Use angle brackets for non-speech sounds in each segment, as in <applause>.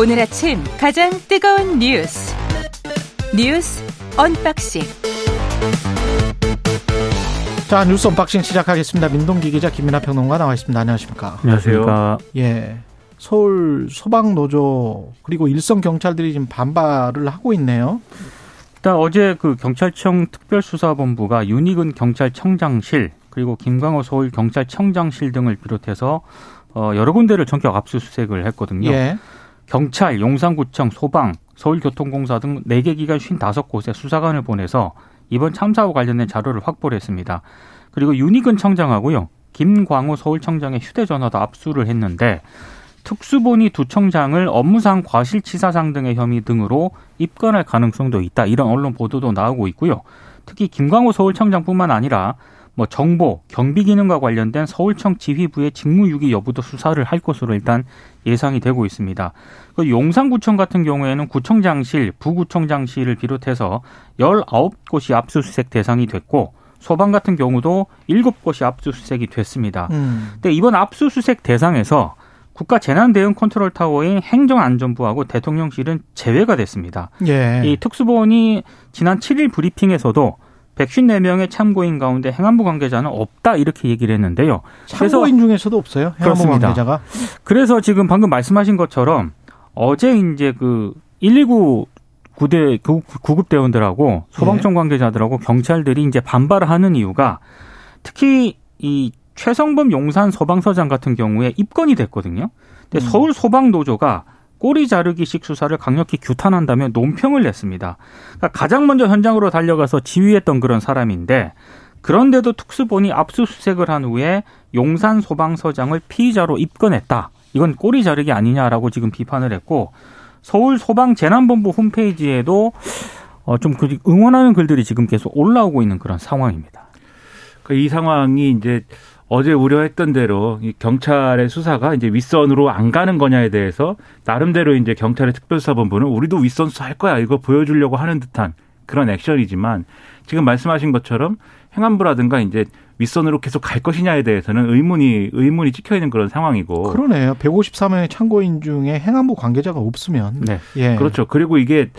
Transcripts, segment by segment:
오늘 아침 가장 뜨거운 뉴스 뉴스 unboxing 자 뉴스 unboxing 시작하겠습니다. 민동기 기자 김민아 평론가 나와 있습니다. 안녕하십니까? 안녕하세요. 예. 서울 소방 노조 그리고 일선 경찰들이 지금 반발을 하고 있네요. 일단 어제 그 경찰청 특별수사본부가 윤희근 경찰청장실 그리고 김광호 서울 경찰청장실 등을 비롯해서 어 여러 군데를 전격 압수수색을 했거든요. 예. 경찰, 용산구청, 소방, 서울교통공사 등 4개 기관 55곳에 수사관을 보내서 이번 참사와 관련된 자료를 확보를 했습니다. 그리고 윤희근 청장하고요. 김광호 서울청장의 휴대전화도 압수를 했는데 특수본이 두 청장을 업무상 과실치사상 등의 혐의 등으로 입건할 가능성도 있다. 이런 언론 보도도 나오고 있고요. 특히 김광호 서울청장뿐만 아니라 뭐 정보, 경비 기능과 관련된 서울청 지휘부의 직무유기 여부도 수사를 할 것으로 일단 예상이 되고 있습니다. 그 용산구청 같은 경우에는 구청장실, 부구청장실을 비롯해서 19곳이 압수수색 대상이 됐고 소방 같은 경우도 7곳이 압수수색이 됐습니다. 음. 근데 이번 압수수색 대상에서 국가 재난 대응 컨트롤 타워인 행정안전부하고 대통령실은 제외가 됐습니다. 예. 이 특수본이 지난 7일 브리핑에서도 154명의 참고인 가운데 행안부 관계자는 없다 이렇게 얘기를 했는데요. 참고인 중에서도 없어요. 행안부 그렇습니다. 관계자가. 그래서 지금 방금 말씀하신 것처럼 어제 이제 그 119 구대 구- 구급 대원들하고 소방청 관계자들하고 경찰들이 이제 반발을 하는 이유가 특히 이 최성범 용산 소방서장 같은 경우에 입건이 됐거든요. 근데 음. 서울 소방 노조가 꼬리 자르기식 수사를 강력히 규탄한다며 논평을 냈습니다. 그러니까 가장 먼저 현장으로 달려가서 지휘했던 그런 사람인데 그런데도 특수본이 압수수색을 한 후에 용산 소방서장을 피의자로 입건했다. 이건 꼬리 자르기 아니냐라고 지금 비판을 했고 서울 소방 재난본부 홈페이지에도 어, 좀 그- 응원하는 글들이 지금 계속 올라오고 있는 그런 상황입니다. 그이 상황이 이제 어제 우려했던 대로 이 경찰의 수사가 이제 윗선으로 안 가는 거냐에 대해서 나름대로 이제 경찰의 특별수사본부는 우리도 윗선 수사할 거야 이거 보여주려고 하는 듯한 그런 액션이지만 지금 말씀하신 것처럼 행안부라든가 이제 윗선으로 계속 갈 것이냐에 대해서는 의문이 의문이 찍혀 있는 그런 상황이고 그러네요. 154명의 참고인 중에 행안부 관계자가 없으면. 네. 예. 그렇죠. 그리고 이게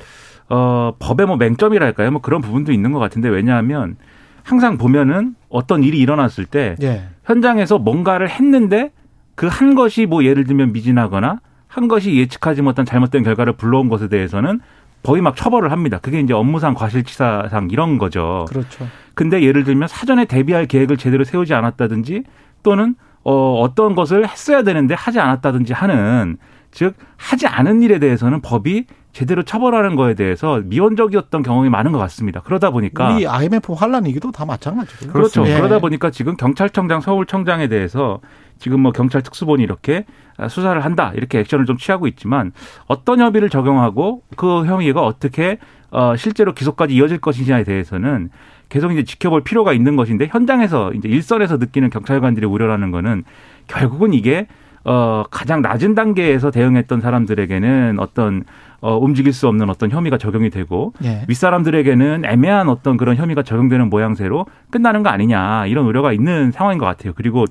어 법의 뭐 맹점이랄까요? 뭐 그런 부분도 있는 것 같은데 왜냐하면 항상 보면은 어떤 일이 일어났을 때 예. 현장에서 뭔가를 했는데 그 한 것이 뭐 예를 들면 미진하거나 한 것이 예측하지 못한 잘못된 결과를 불러온 것에 대해서는 거의 막 처벌을 합니다. 그게 이제 업무상 과실치사상 이런 거죠. 그렇죠. 근데 예를 들면 사전에 대비할 계획을 제대로 세우지 않았다든지 또는 어 어떤 것을 했어야 되는데 하지 않았다든지 하는 즉 하지 않은 일에 대해서는 법이 제대로 처벌하는 거에 대해서 미온적이었던 경험이 많은 것 같습니다. 그러다 보니까 우리 IMF 환란 이기도 다 마찬가지고요. 그렇죠. 예. 그러다 보니까 지금 경찰청장, 서울청장에 대해서 지금 뭐 경찰 특수본이 이렇게 수사를 한다 이렇게 액션을 좀 취하고 있지만 어떤 혐의를 적용하고 그 혐의가 어떻게 어 실제로 기소까지 이어질 것이냐에 대해서는 계속 이제 지켜볼 필요가 있는 것인데 현장에서 이제 일선에서 느끼는 경찰관들의 우려라는 거는 결국은 이게 어 가장 낮은 단계에서 대응했던 사람들에게는 어떤 어 움직일 수 없는 어떤 혐의가 적용이 되고 예. 윗사람들에게는 애매한 어떤 그런 혐의가 적용되는 모양새로 끝나는 거 아니냐 이런 우려가 있는 상황인 것 같아요. 그리고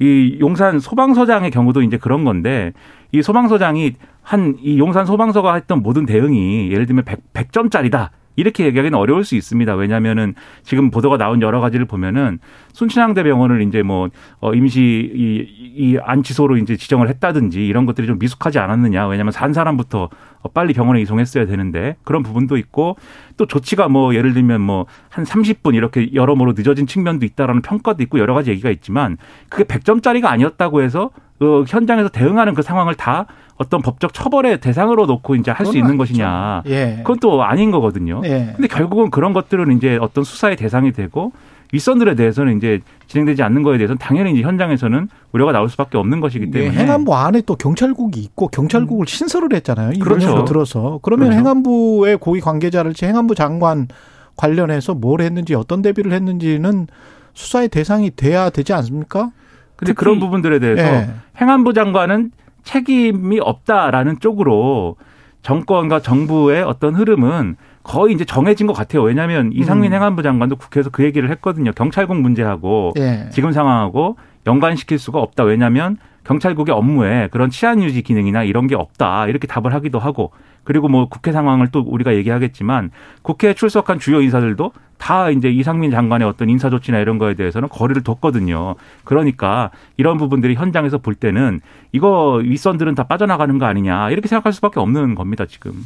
이 용산 소방서장의 경우도 이제 그런 건데 이 소방서장이 한 이 용산 소방서가 했던 모든 대응이 예를 들면 100, 100점짜리다. 이렇게 얘기하기는 어려울 수 있습니다. 왜냐하면은 지금 보도가 나온 여러 가지를 보면은 순천향대 병원을 이제 뭐 어, 임시 이, 이 안치소로 이제 지정을 했다든지 이런 것들이 좀 미숙하지 않았느냐. 왜냐하면 산 사람부터 어, 빨리 병원에 이송했어야 되는데 그런 부분도 있고 또 조치가 뭐 예를 들면 뭐 한 30분 이렇게 여러모로 늦어진 측면도 있다라는 평가도 있고 여러 가지 얘기가 있지만 그게 100점짜리가 아니었다고 해서 어, 현장에서 대응하는 그 상황을 다 어떤 법적 처벌의 대상으로 놓고 이제 할 수 있는 아니죠. 것이냐. 예. 그건 또 아닌 거거든요. 예. 근데 결국은 그런 것들은 이제 어떤 수사의 대상이 되고 윗선들에 대해서는 이제 진행되지 않는 거에 대해서는 당연히 이제 현장에서는 우려가 나올 수밖에 없는 것이기 예, 때문에 행안부 안에 또 경찰국이 있고 경찰국을 신설을 했잖아요. 그렇죠. 주 들어서 그러면 그렇죠. 행안부의 고위 관계자를지 행안부 장관 관련해서 뭘 했는지 어떤 대비를 했는지는 수사의 대상이 돼야 되지 않습니까? 근데 그런 부분들에 대해서 예. 행안부 장관은 책임이 없다라는 쪽으로 정권과 정부의 어떤 흐름은 거의 이제 정해진 것 같아요. 왜냐하면 이상민 음. 행안부 장관도 국회에서 그 얘기를 했거든요. 경찰국 문제하고 예. 지금 상황하고 연관시킬 수가 없다. 왜냐하면 경찰국의 업무에 그런 치안 유지 기능이나 이런 게 없다 이렇게 답을 하기도 하고 그리고 뭐 국회 상황을 또 우리가 얘기하겠지만 국회에 출석한 주요 인사들도 다 이제 이상민 장관의 어떤 인사 조치나 이런 거에 대해서는 거리를 뒀거든요. 그러니까 이런 부분들이 현장에서 볼 때는 이거 윗선들은 다 빠져나가는 거 아니냐 이렇게 생각할 수밖에 없는 겁니다 지금.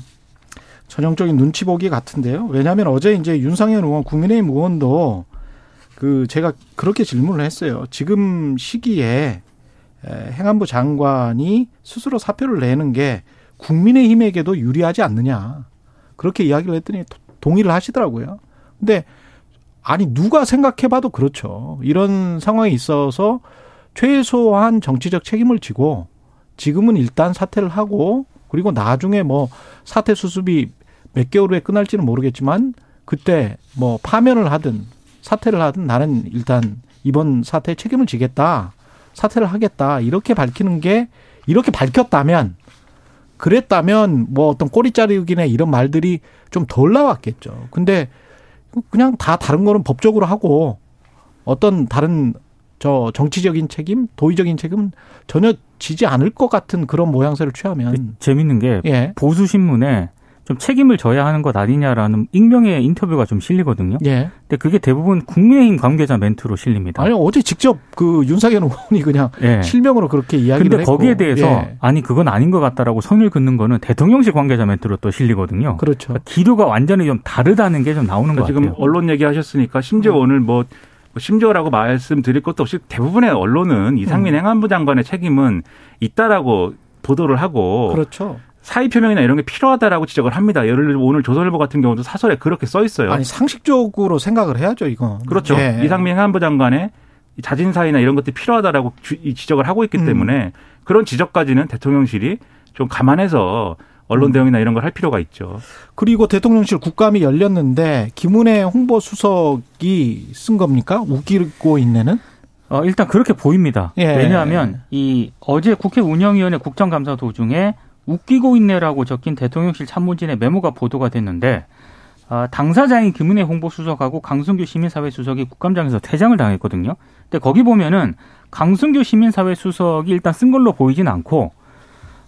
전형적인 눈치 보기 같은데요. 왜냐하면 어제 이제 윤상현 의원, 국민의힘 의원도 그 제가 그렇게 질문을 했어요. 지금 시기에 행안부 장관이 스스로 사표를 내는 게 국민의힘에게도 유리하지 않느냐. 그렇게 이야기를 했더니 동의를 하시더라고요. 근데 아니 누가 생각해봐도 그렇죠. 이런 상황이 있어서 최소한 정치적 책임을 지고 지금은 일단 사퇴를 하고 그리고 나중에 뭐 사퇴 수습이 몇 개월 후에 끝날지는 모르겠지만 그때 뭐 파면을 하든 사퇴를 하든 나는 일단 이번 사태에 책임을 지겠다. 사퇴를 하겠다. 이렇게 밝히는 게 이렇게 밝혔다면 그랬다면 뭐 어떤 꼬리 자르기나 이런 말들이 좀 덜 나왔겠죠. 근데 그냥 다 다른 거는 법적으로 하고 어떤 다른 저 정치적인 책임, 도의적인 책임은 전혀 지지 않을 것 같은 그런 모양새를 취하면 재밌는 게 예. 보수 신문에 좀 책임을 져야 하는 것 아니냐라는 익명의 인터뷰가 좀 실리거든요. 예. 근데 그게 대부분 국민의힘 관계자 멘트로 실립니다. 아니 어제 직접 그 윤석열 의원이 그냥 예. 실명으로 그렇게 이야기를 근데 했고 거기에 대해서 예. 아니 그건 아닌 것 같다라고 선을 긋는 거는 대통령실 관계자 멘트로 또 실리거든요. 그렇죠. 그러니까 기류가 완전히 좀 다르다는 게 좀 나오는 것 그러니까 지금 같아요. 언론 얘기하셨으니까 심지어 음. 오늘 뭐 심지어라고 말씀드릴 것도 없이 대부분의 언론은 이상민 음. 행안부 장관의 책임은 있다라고 보도를 하고 그렇죠. 사의 표명이나 이런 게 필요하다라고 지적을 합니다. 예를 들어 오늘 조선일보 같은 경우도 사설에 그렇게 써 있어요. 아니 상식적으로 생각을 해야죠 이건. 그렇죠. 예. 이상민 행안부 장관의 이 자진 사의나 이런 것들이 필요하다라고 지적을 하고 있기 음. 때문에 그런 지적까지는 대통령실이 좀 감안해서 음. 언론 대응이나 이런 걸 할 필요가 있죠. 그리고 대통령실 국감이 열렸는데 김은혜 홍보 수석이 쓴 겁니까? 웃기고 있네는? 어, 일단 그렇게 보입니다. 예. 왜냐하면 이 어제 국회 운영위원회 국정감사 도중에 웃기고 있네라고 적힌 대통령실 참모진의 메모가 보도가 됐는데 아, 당사자인 김은혜 홍보수석하고 강승규 시민사회 수석이 국감장에서 퇴장을 당했거든요. 근데 거기 보면은 강승규 시민사회 수석이 일단 쓴 걸로 보이진 않고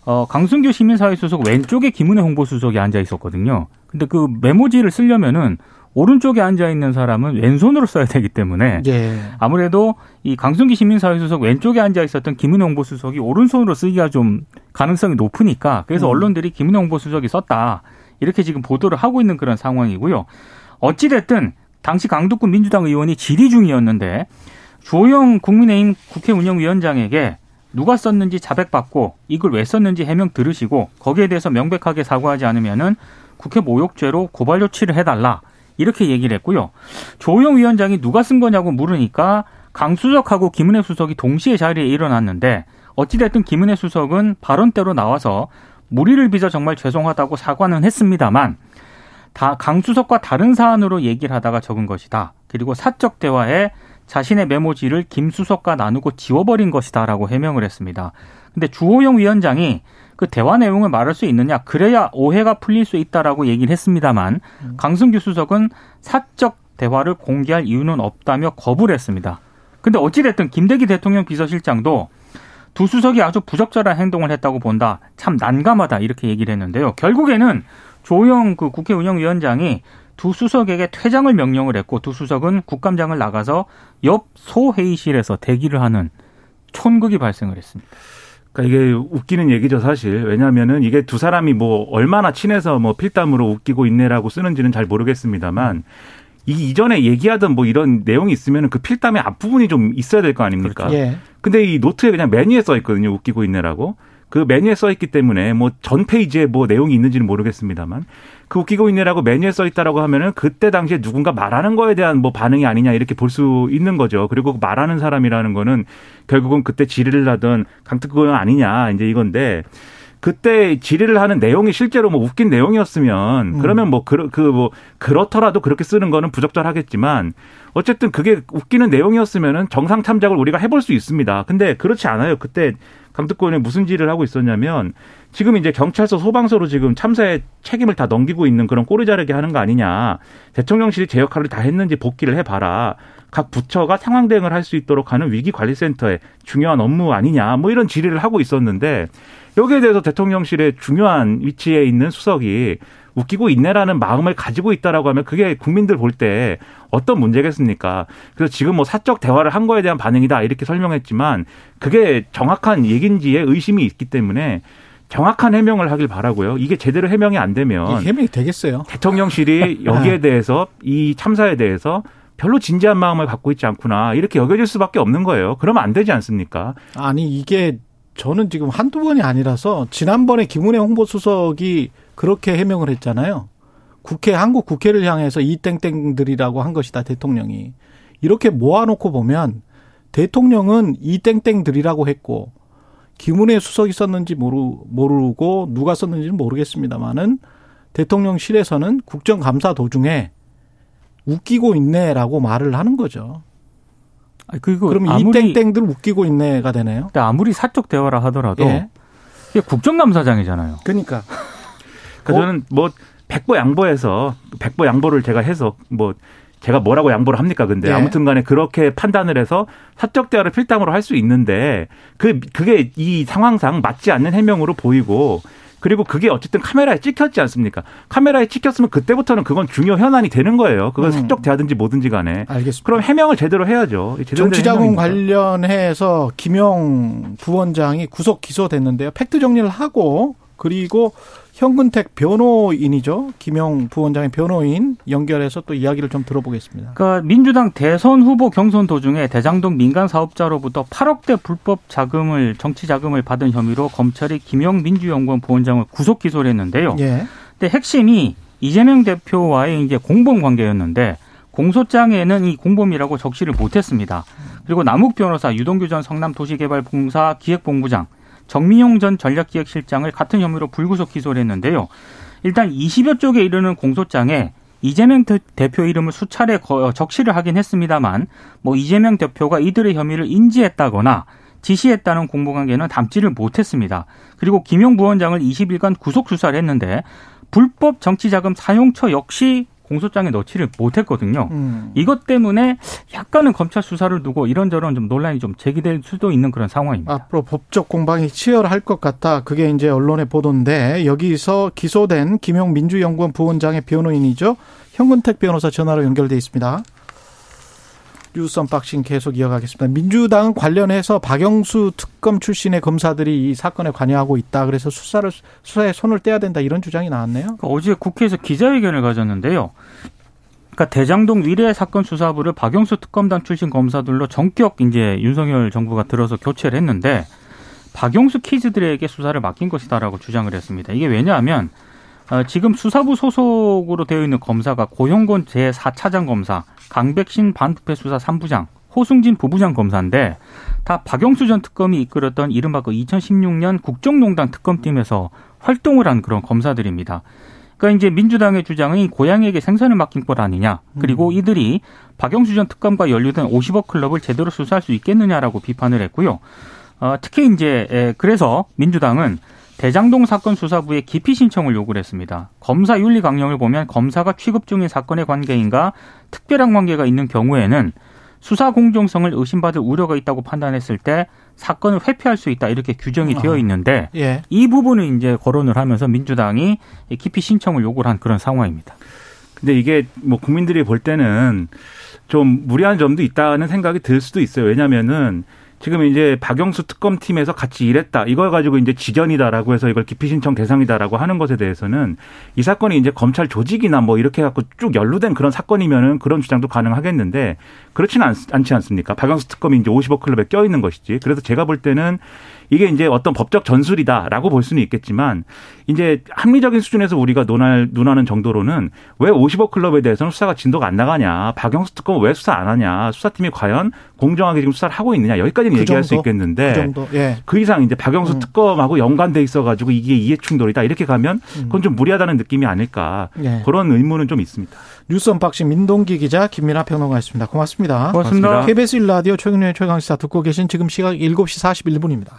어, 강승규 시민사회 수석 왼쪽에 김은혜 홍보수석이 앉아 있었거든요. 근데 그 메모지를 쓰려면은 오른쪽에 앉아 있는 사람은 왼손으로 써야 되기 때문에 예. 아무래도 이 강순기 시민사회수석 왼쪽에 앉아 있었던 김은혜 홍보수석이 오른손으로 쓰기가 좀 가능성이 높으니까 그래서 음. 언론들이 김은혜 홍보수석이 썼다 이렇게 지금 보도를 하고 있는 그런 상황이고요. 어찌 됐든 당시 강북군 민주당 의원이 질의 중이었는데 주호영 국민의힘 국회 운영위원장에게 누가 썼는지 자백받고 이걸 왜 썼는지 해명 들으시고 거기에 대해서 명백하게 사과하지 않으면은 국회 모욕죄로 고발 조치를 해달라 이렇게 얘기를 했고요. 조영 위원장이 누가 쓴 거냐고 물으니까 강수석하고 김은혜 수석이 동시에 자리에 일어났는데 어찌됐든 김은혜 수석은 발언대로 나와서 무리를 빚어 정말 죄송하다고 사과는 했습니다만 다 강수석과 다른 사안으로 얘기를 하다가 적은 것이다. 그리고 사적 대화에 자신의 메모지를 김 수석과 나누고 지워버린 것이다라고 해명을 했습니다. 근데 주호영 위원장이 그 대화 내용을 말할 수 있느냐 그래야 오해가 풀릴 수 있다라고 얘기를 했습니다만 강승규 수석은 사적 대화를 공개할 이유는 없다며 거부를 했습니다. 근데 어찌됐든 김대기 대통령 비서실장도 두 수석이 아주 부적절한 행동을 했다고 본다. 참 난감하다 이렇게 얘기를 했는데요. 결국에는 조영 그 국회 운영위원장이 두 수석에게 퇴장을 명령을 했고 두 수석은 국감장을 나가서 옆 소회의실에서 대기를 하는 촌극이 발생을 했습니다. 그러니까 이게 웃기는 얘기죠, 사실. 왜냐하면은 이게 두 사람이 뭐 얼마나 친해서 뭐 필담으로 웃기고 있네라고 쓰는지는 잘 모르겠습니다만 이 이전에 얘기하던 뭐 이런 내용이 있으면 그 필담의 앞부분이 좀 있어야 될 거 아닙니까? 예. 근데 이 노트에 그냥 메뉴에 써 있거든요. 웃기고 있네라고. 그 메뉴에 써 있기 때문에 뭐 전 페이지에 뭐 내용이 있는지는 모르겠습니다만 그 웃기고 있네라고 메뉴에 써 있다라고 하면은 그때 당시에 누군가 말하는 거에 대한 뭐 반응이 아니냐 이렇게 볼 수 있는 거죠. 그리고 그 말하는 사람이라는 거는 결국은 그때 질의를 하던 강특구형 아니냐 이제 이건데 그때 질의를 하는 내용이 실제로 뭐 웃긴 내용이었으면 그러면 뭐그그뭐 그렇더라도 그렇게 쓰는 거는 부적절하겠지만 어쨌든 그게 웃기는 내용이었으면은 정상 참작을 우리가 해볼 수 있습니다. 근데 그렇지 않아요. 그때 강특구원이 무슨 질의를 하고 있었냐면 지금 이제 경찰서 소방서로 지금 참사의 책임을 다 넘기고 있는 그런 꼬리 자르게 하는 거 아니냐. 대통령실이 제 역할을 다 했는지 복귀를 해봐라. 각 부처가 상황 대응을 할 수 있도록 하는 위기관리센터의 중요한 업무 아니냐 뭐 이런 질의를 하고 있었는데 여기에 대해서 대통령실의 중요한 위치에 있는 수석이 웃기고 있네라는 마음을 가지고 있다라고 하면 그게 국민들 볼 때 어떤 문제겠습니까? 그래서 지금 뭐 사적 대화를 한 거에 대한 반응이다 이렇게 설명했지만 그게 정확한 얘긴지에 의심이 있기 때문에 정확한 해명을 하길 바라고요. 이게 제대로 해명이 안 되면 해명이 되겠어요. 대통령실이 <laughs> 여기에 대해서 이 참사에 대해서 별로 진지한 마음을 갖고 있지 않구나 이렇게 여겨질 수밖에 없는 거예요. 그러면 안 되지 않습니까? 아니 이게 저는 지금 한두 번이 아니라서 지난번에 김은혜 홍보수석이 그렇게 해명을 했잖아요. 국회 한국 국회를 향해서 이 땡땡들이라고 한 것이다 대통령이 이렇게 모아놓고 보면 대통령은 이 땡땡들이라고 했고 김은혜 수석이 썼는지 모르, 모르고 누가 썼는지는 모르겠습니다만은 대통령실에서는 국정감사 도중에 웃기고 있네라고 말을 하는 거죠. 그리고 그럼 이 땡땡들 웃기고 있네가 되네요. 아무리 사적 대화라 하더라도 예. 이게 국정감사장이잖아요. 그러니까 <laughs> 그 저는 뭐 백보 양보해서 백보 양보를 제가 해서 뭐 제가 뭐라고 양보를 합니까? 근데 네. 아무튼 간에 그렇게 판단을 해서 사적 대화를 필담으로 할 수 있는데 그 그게 이 상황상 맞지 않는 해명으로 보이고 그리고 그게 어쨌든 카메라에 찍혔지 않습니까? 카메라에 찍혔으면 그때부터는 그건 중요 현안이 되는 거예요. 그건 음. 사적 대화든지 뭐든지 간에. 알겠습니다. 그럼 해명을 제대로 해야죠. 정치자금. 관련해서 김영 부원장이 구속 기소됐는데요. 팩트 정리를 하고 그리고 현근택 변호인이죠. 김영 부원장의 변호인 연결해서 또 이야기를 좀 들어보겠습니다. 그러니까 민주당 대선 후보 경선 도중에 대장동 민간 사업자로부터 8억대 불법 자금을 정치 자금을 받은 혐의로 검찰이 김영 민주연구원 부원장을 구속 기소를 했는데요. 예. 근데 핵심이 이재명 대표와의 이제 공범 관계였는데 공소장에는 이 공범이라고 적시를 못했습니다. 그리고 남욱 변호사, 유동규 전 성남도시개발공사 기획본부장, 정민용 전 전략기획실장을 같은 혐의로 불구속 기소를 했는데요. 일단 20여 쪽에 이르는 공소장에 이재명 대- 대표 이름을 수차례 거- 적시를 하긴 했습니다만 뭐 이재명 대표가 이들의 혐의를 인지했다거나 지시했다는 공보관계는 담지를 못했습니다. 그리고 김용 부원장을 20일간 구속 수사를 했는데 불법 정치자금 사용처 역시 공소장에 넣지를 못했거든요. 음. 이것 때문에 약간은 검찰 수사를 두고 이런저런 좀 논란이 좀 제기될 수도 있는 그런 상황입니다. 앞으로 법적 공방이 치열할 것 같다. 그게 이제 언론의 보도인데 여기서 기소된 김용 민주연구원 부원장의 변호인이죠. 현근택 변호사 전화로 연결돼 있습니다. 뉴스 unboxing 계속 이어가겠습니다. 민주당은 관련해서 박영수 특검 출신의 검사들이 이 사건에 관여하고 있다. 그래서 수사를 수사에 손을 떼야 된다 이런 주장이 나왔네요. 그러니까 어제 국회에서 기자회견을 가졌는데요. 그러니까 대장동 위례 사건 수사부를 박영수 특검단 출신 검사들로 전격 이제 윤석열 정부가 들어서 교체를 했는데 박영수 키즈들에게 수사를 맡긴 것이다라고 주장을 했습니다. 이게 왜냐하면 어, 지금 수사부 소속으로 되어 있는 검사가 고형곤 제4차장 검사, 강백신 반부패 수사 3부장, 호승진 부부장 검사인데 다 박영수 전 특검이 이끌었던 이른바 그 2016년 국정농단 특검팀에서 활동을 한 그런 검사들입니다. 그러니까 이제 민주당의 주장은 이 고양이에게 생선을 맡긴 것 아니냐. 그리고 이들이 박영수 전 특검과 연루된 50억 클럽을 제대로 수사할 수 있겠느냐라고 비판을 했고요. 어, 특히 이제 에, 그래서 민주당은 대장동 사건 수사부에 기피 신청을 요구를 했습니다. 검사 윤리 강령을 보면 검사가 취급 중인 사건의 관계인가 특별한 관계가 있는 경우에는 수사 공정성을 의심받을 우려가 있다고 판단했을 때 사건을 회피할 수 있다 이렇게 규정이 되어 있는데 예. 이 부분을 이제 거론을 하면서 민주당이 기피 신청을 요구를 한 그런 상황입니다. 근데 이게 뭐 국민들이 볼 때는 좀 무리한 점도 있다는 생각이 들 수도 있어요. 왜냐면은 지금 이제 박영수 특검팀에서 같이 일했다. 이걸 가지고 이제 지전이다라고 해서 이걸 기피 신청 대상이다라고 하는 것에 대해서는 이 사건이 이제 검찰 조직이나 뭐 이렇게 해갖고 쭉 연루된 그런 사건이면은 그런 주장도 가능하겠는데 그렇지는 않, 않지 않습니까? 박영수 특검이 이제 50억 클럽에 껴 있는 것이지. 그래서 제가 볼 때는 이게 이제 어떤 법적 전술이다라고 볼 수는 있겠지만 이제 합리적인 수준에서 우리가 논할 논하는 정도로는 왜 50억 클럽에 대해서는 수사가 진도가 안 나가냐 박영수 특검 왜 수사 안 하냐 수사팀이 과연 공정하게 지금 수사를 하고 있느냐 여기까지는 그 얘기할 수 정도? 있겠는데 그 정도. 예. 그 이상 이제 박영수 음. 특검하고 연관돼 있어가지고 이게 이해 충돌이다 이렇게 가면 그건 좀 무리하다는 느낌이 아닐까 예. 그런 의문은 좀 있습니다. 뉴스 unboxing 민동기 기자 김민아 평론가였습니다. 고맙습니다. 고맙습니다. KBS 1라디오 최경영의 최강시사 듣고 계신 지금 시각 7시 41분입니다.